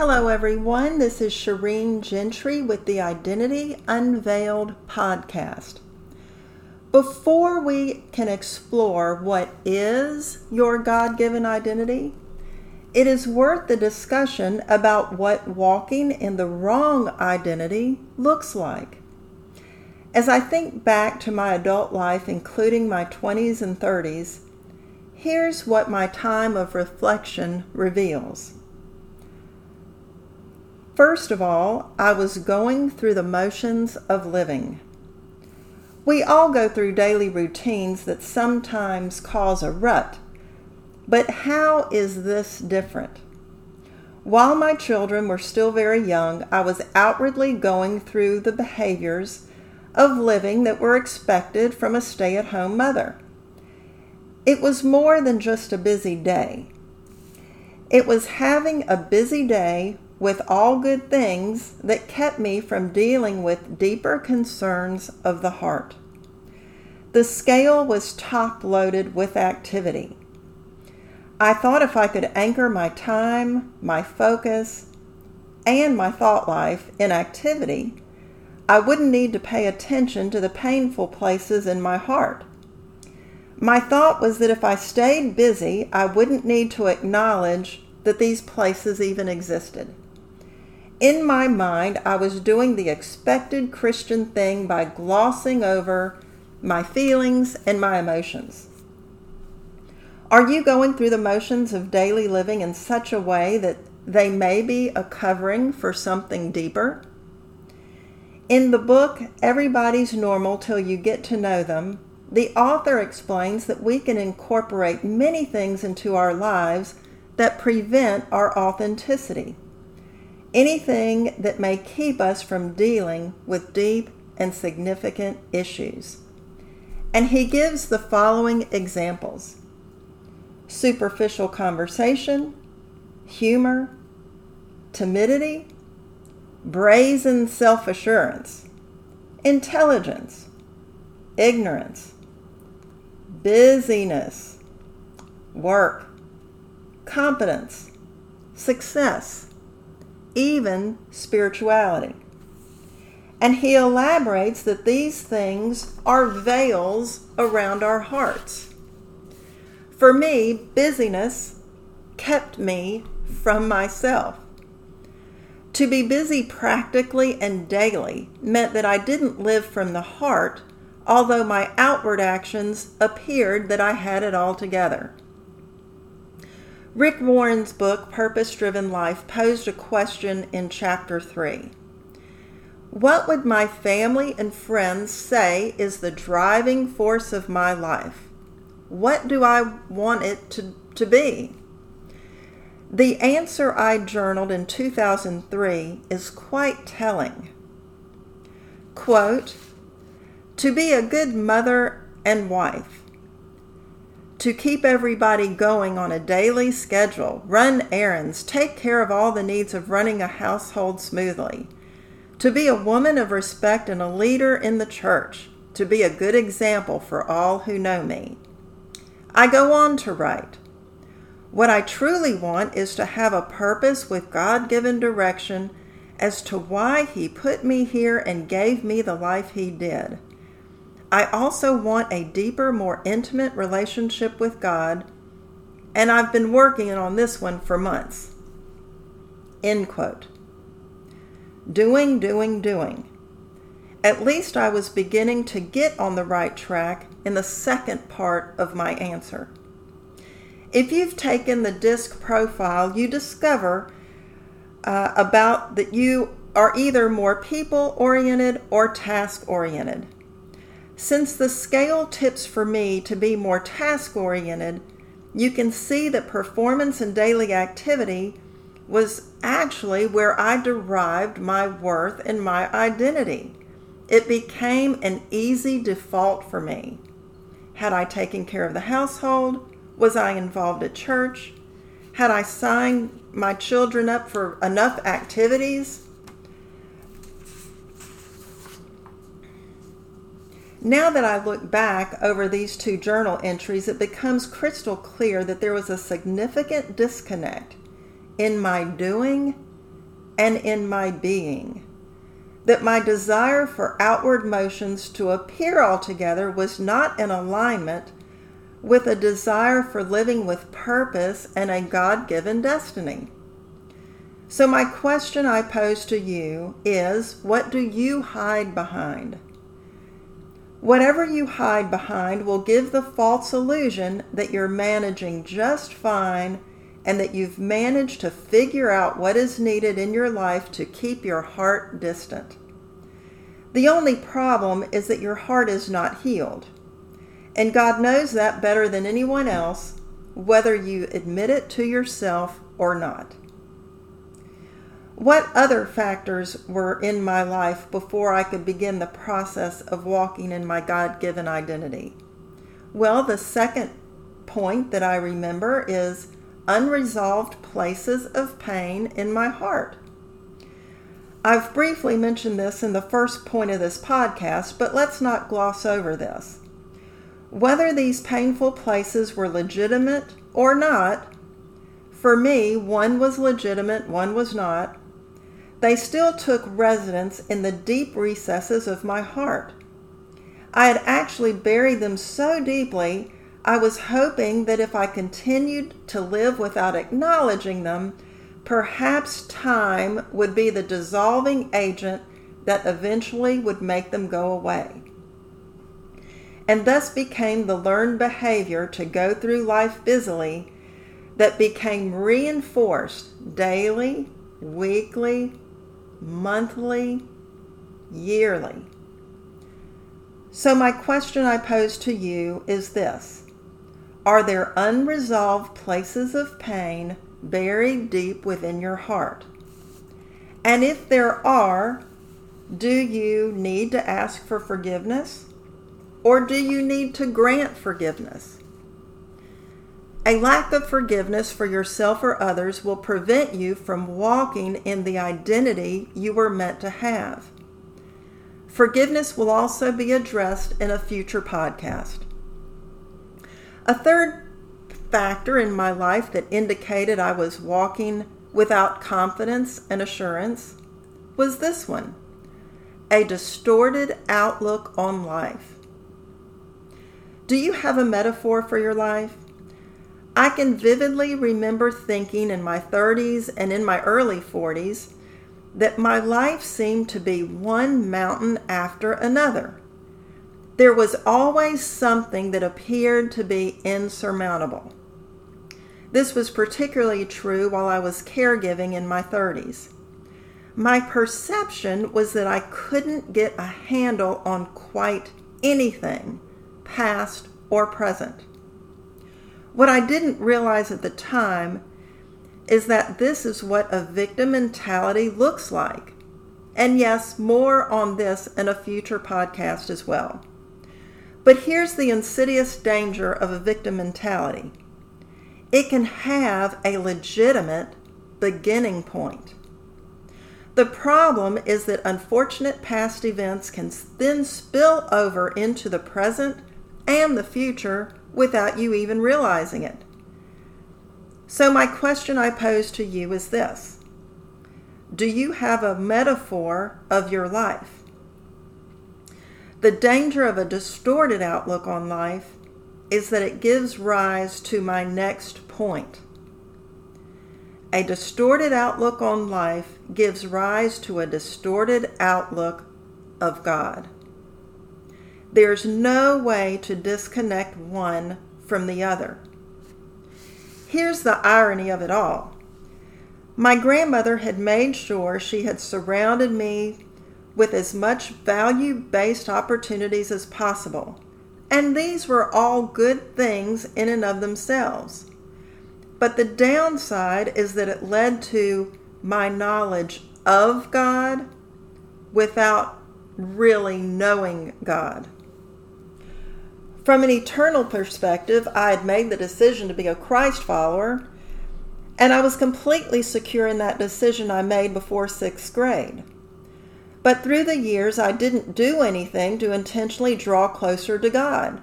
Hello, everyone. This is Shireen Gentry with the Identity Unveiled podcast. Before we can explore what is your God given identity, it is worth the discussion about what walking in the wrong identity looks like. As I think back to my adult life, including my 20s and 30s, here's what my time of reflection reveals. First of all, I was going through the motions of living. We all go through daily routines that sometimes cause a rut. But how is this different? While my children were still very young, I was outwardly going through the behaviors of living that were expected from a stay at home mother. It was more than just a busy day. It was having a busy day with all good things that kept me from dealing with deeper concerns of the heart. The scale was top loaded with activity. I thought if I could anchor my time, my focus, and my thought life in activity, I wouldn't need to pay attention to the painful places in my heart. My thought was that if I stayed busy, I wouldn't need to acknowledge that these places even existed. In my mind, I was doing the expected Christian thing by glossing over my feelings and my emotions. Are you going through the motions of daily living in such a way that they may be a covering for something deeper? In the book, Everybody's Normal Till You Get to Know Them, the author explains that we can incorporate many things into our lives that prevent our authenticity anything that may keep us from dealing with deep and significant issues. And he gives the following examples superficial conversation, humor, timidity, brazen self assurance, intelligence, ignorance, busyness, work, competence, success even spirituality. And he elaborates that these things are veils around our hearts. For me, busyness kept me from myself. To be busy practically and daily meant that I didn't live from the heart, although my outward actions appeared that I had it all together. Rick Warren's book, Purpose Driven Life, posed a question in chapter 3. What would my family and friends say is the driving force of my life? What do I want it to, to be? The answer I journaled in 2003 is quite telling. Quote, to be a good mother and wife, to keep everybody going on a daily schedule, run errands, take care of all the needs of running a household smoothly, to be a woman of respect and a leader in the church, to be a good example for all who know me. I go on to write. What I truly want is to have a purpose with God given direction as to why He put me here and gave me the life He did. I also want a deeper, more intimate relationship with God, and I've been working on this one for months. End quote. Doing, doing, doing. At least I was beginning to get on the right track in the second part of my answer. If you've taken the disc profile, you discover uh, about that you are either more people oriented or task oriented. Since the scale tips for me to be more task oriented, you can see that performance and daily activity was actually where I derived my worth and my identity. It became an easy default for me. Had I taken care of the household? Was I involved at church? Had I signed my children up for enough activities? Now that I look back over these two journal entries, it becomes crystal clear that there was a significant disconnect in my doing and in my being. That my desire for outward motions to appear altogether was not in alignment with a desire for living with purpose and a God given destiny. So, my question I pose to you is what do you hide behind? Whatever you hide behind will give the false illusion that you're managing just fine and that you've managed to figure out what is needed in your life to keep your heart distant. The only problem is that your heart is not healed. And God knows that better than anyone else, whether you admit it to yourself or not. What other factors were in my life before I could begin the process of walking in my God given identity? Well, the second point that I remember is unresolved places of pain in my heart. I've briefly mentioned this in the first point of this podcast, but let's not gloss over this. Whether these painful places were legitimate or not, for me, one was legitimate, one was not they still took residence in the deep recesses of my heart. I had actually buried them so deeply, I was hoping that if I continued to live without acknowledging them, perhaps time would be the dissolving agent that eventually would make them go away. And thus became the learned behavior to go through life busily that became reinforced daily, weekly, monthly, yearly. So, my question I pose to you is this Are there unresolved places of pain buried deep within your heart? And if there are, do you need to ask for forgiveness? Or do you need to grant forgiveness? A lack of forgiveness for yourself or others will prevent you from walking in the identity you were meant to have. Forgiveness will also be addressed in a future podcast. A third factor in my life that indicated I was walking without confidence and assurance was this one a distorted outlook on life. Do you have a metaphor for your life? I can vividly remember thinking in my 30s and in my early 40s that my life seemed to be one mountain after another. There was always something that appeared to be insurmountable. This was particularly true while I was caregiving in my 30s. My perception was that I couldn't get a handle on quite anything, past or present. What I didn't realize at the time is that this is what a victim mentality looks like. And yes, more on this in a future podcast as well. But here's the insidious danger of a victim mentality it can have a legitimate beginning point. The problem is that unfortunate past events can then spill over into the present and the future without you even realizing it. So, my question I pose to you is this Do you have a metaphor of your life? The danger of a distorted outlook on life is that it gives rise to my next point. A distorted outlook on life gives rise to a distorted outlook of God. There's no way to disconnect one from the other. Here's the irony of it all my grandmother had made sure she had surrounded me with as much value based opportunities as possible, and these were all good things in and of themselves. But the downside is that it led to my knowledge of God without really knowing God. From an eternal perspective, I had made the decision to be a Christ follower, and I was completely secure in that decision I made before sixth grade. But through the years, I didn't do anything to intentionally draw closer to God.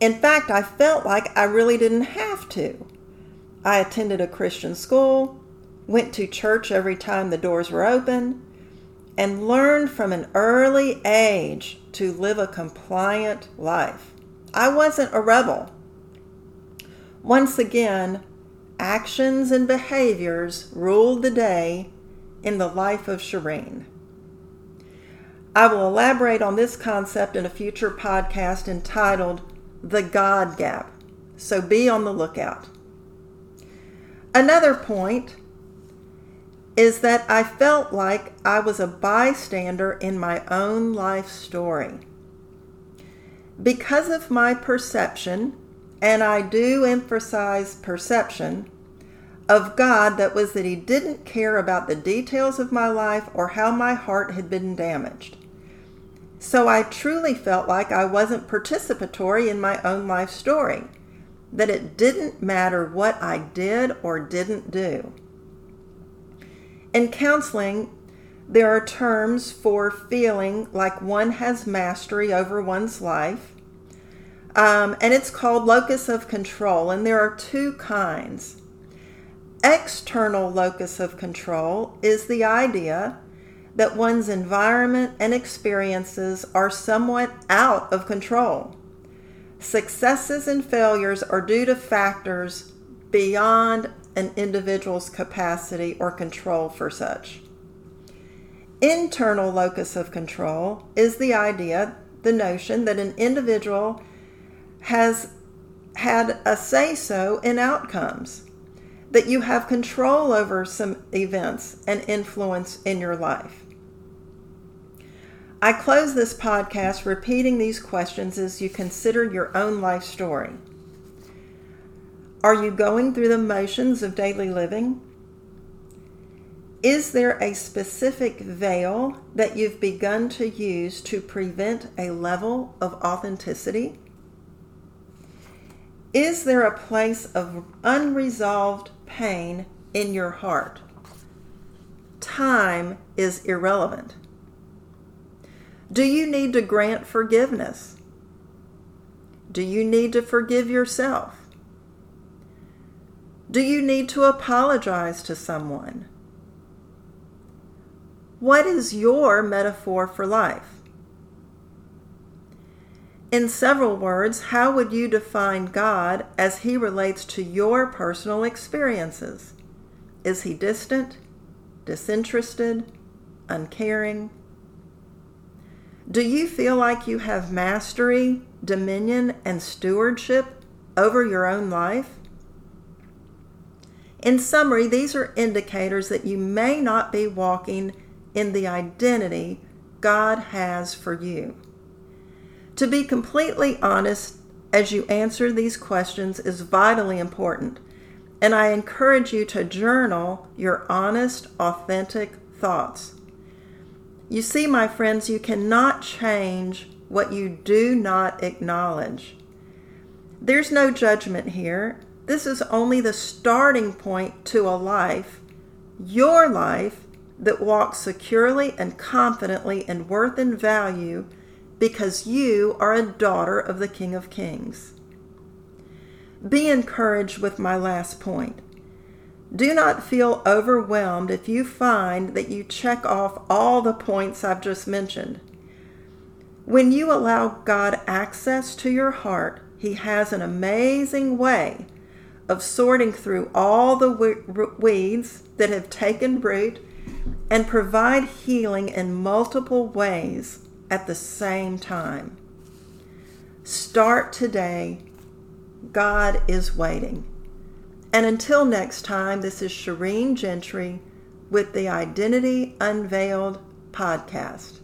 In fact, I felt like I really didn't have to. I attended a Christian school, went to church every time the doors were open, and learned from an early age to live a compliant life. I wasn't a rebel. Once again, actions and behaviors ruled the day in the life of Shireen. I will elaborate on this concept in a future podcast entitled The God Gap, so be on the lookout. Another point is that I felt like I was a bystander in my own life story. Because of my perception, and I do emphasize perception, of God that was that He didn't care about the details of my life or how my heart had been damaged. So I truly felt like I wasn't participatory in my own life story, that it didn't matter what I did or didn't do. In counseling, there are terms for feeling like one has mastery over one's life, um, and it's called locus of control, and there are two kinds. External locus of control is the idea that one's environment and experiences are somewhat out of control. Successes and failures are due to factors beyond an individual's capacity or control for such. Internal locus of control is the idea, the notion that an individual has had a say so in outcomes, that you have control over some events and influence in your life. I close this podcast repeating these questions as you consider your own life story. Are you going through the motions of daily living? Is there a specific veil that you've begun to use to prevent a level of authenticity? Is there a place of unresolved pain in your heart? Time is irrelevant. Do you need to grant forgiveness? Do you need to forgive yourself? Do you need to apologize to someone? What is your metaphor for life? In several words, how would you define God as he relates to your personal experiences? Is he distant, disinterested, uncaring? Do you feel like you have mastery, dominion, and stewardship over your own life? In summary, these are indicators that you may not be walking in the identity God has for you. To be completely honest as you answer these questions is vitally important, and I encourage you to journal your honest, authentic thoughts. You see, my friends, you cannot change what you do not acknowledge. There's no judgment here, this is only the starting point to a life, your life, that walks securely and confidently in worth and value because you are a daughter of the King of Kings. Be encouraged with my last point. Do not feel overwhelmed if you find that you check off all the points I've just mentioned. When you allow God access to your heart, He has an amazing way of sorting through all the weeds that have taken root and provide healing in multiple ways at the same time. Start today. God is waiting. And until next time, this is Shireen Gentry with the Identity Unveiled podcast.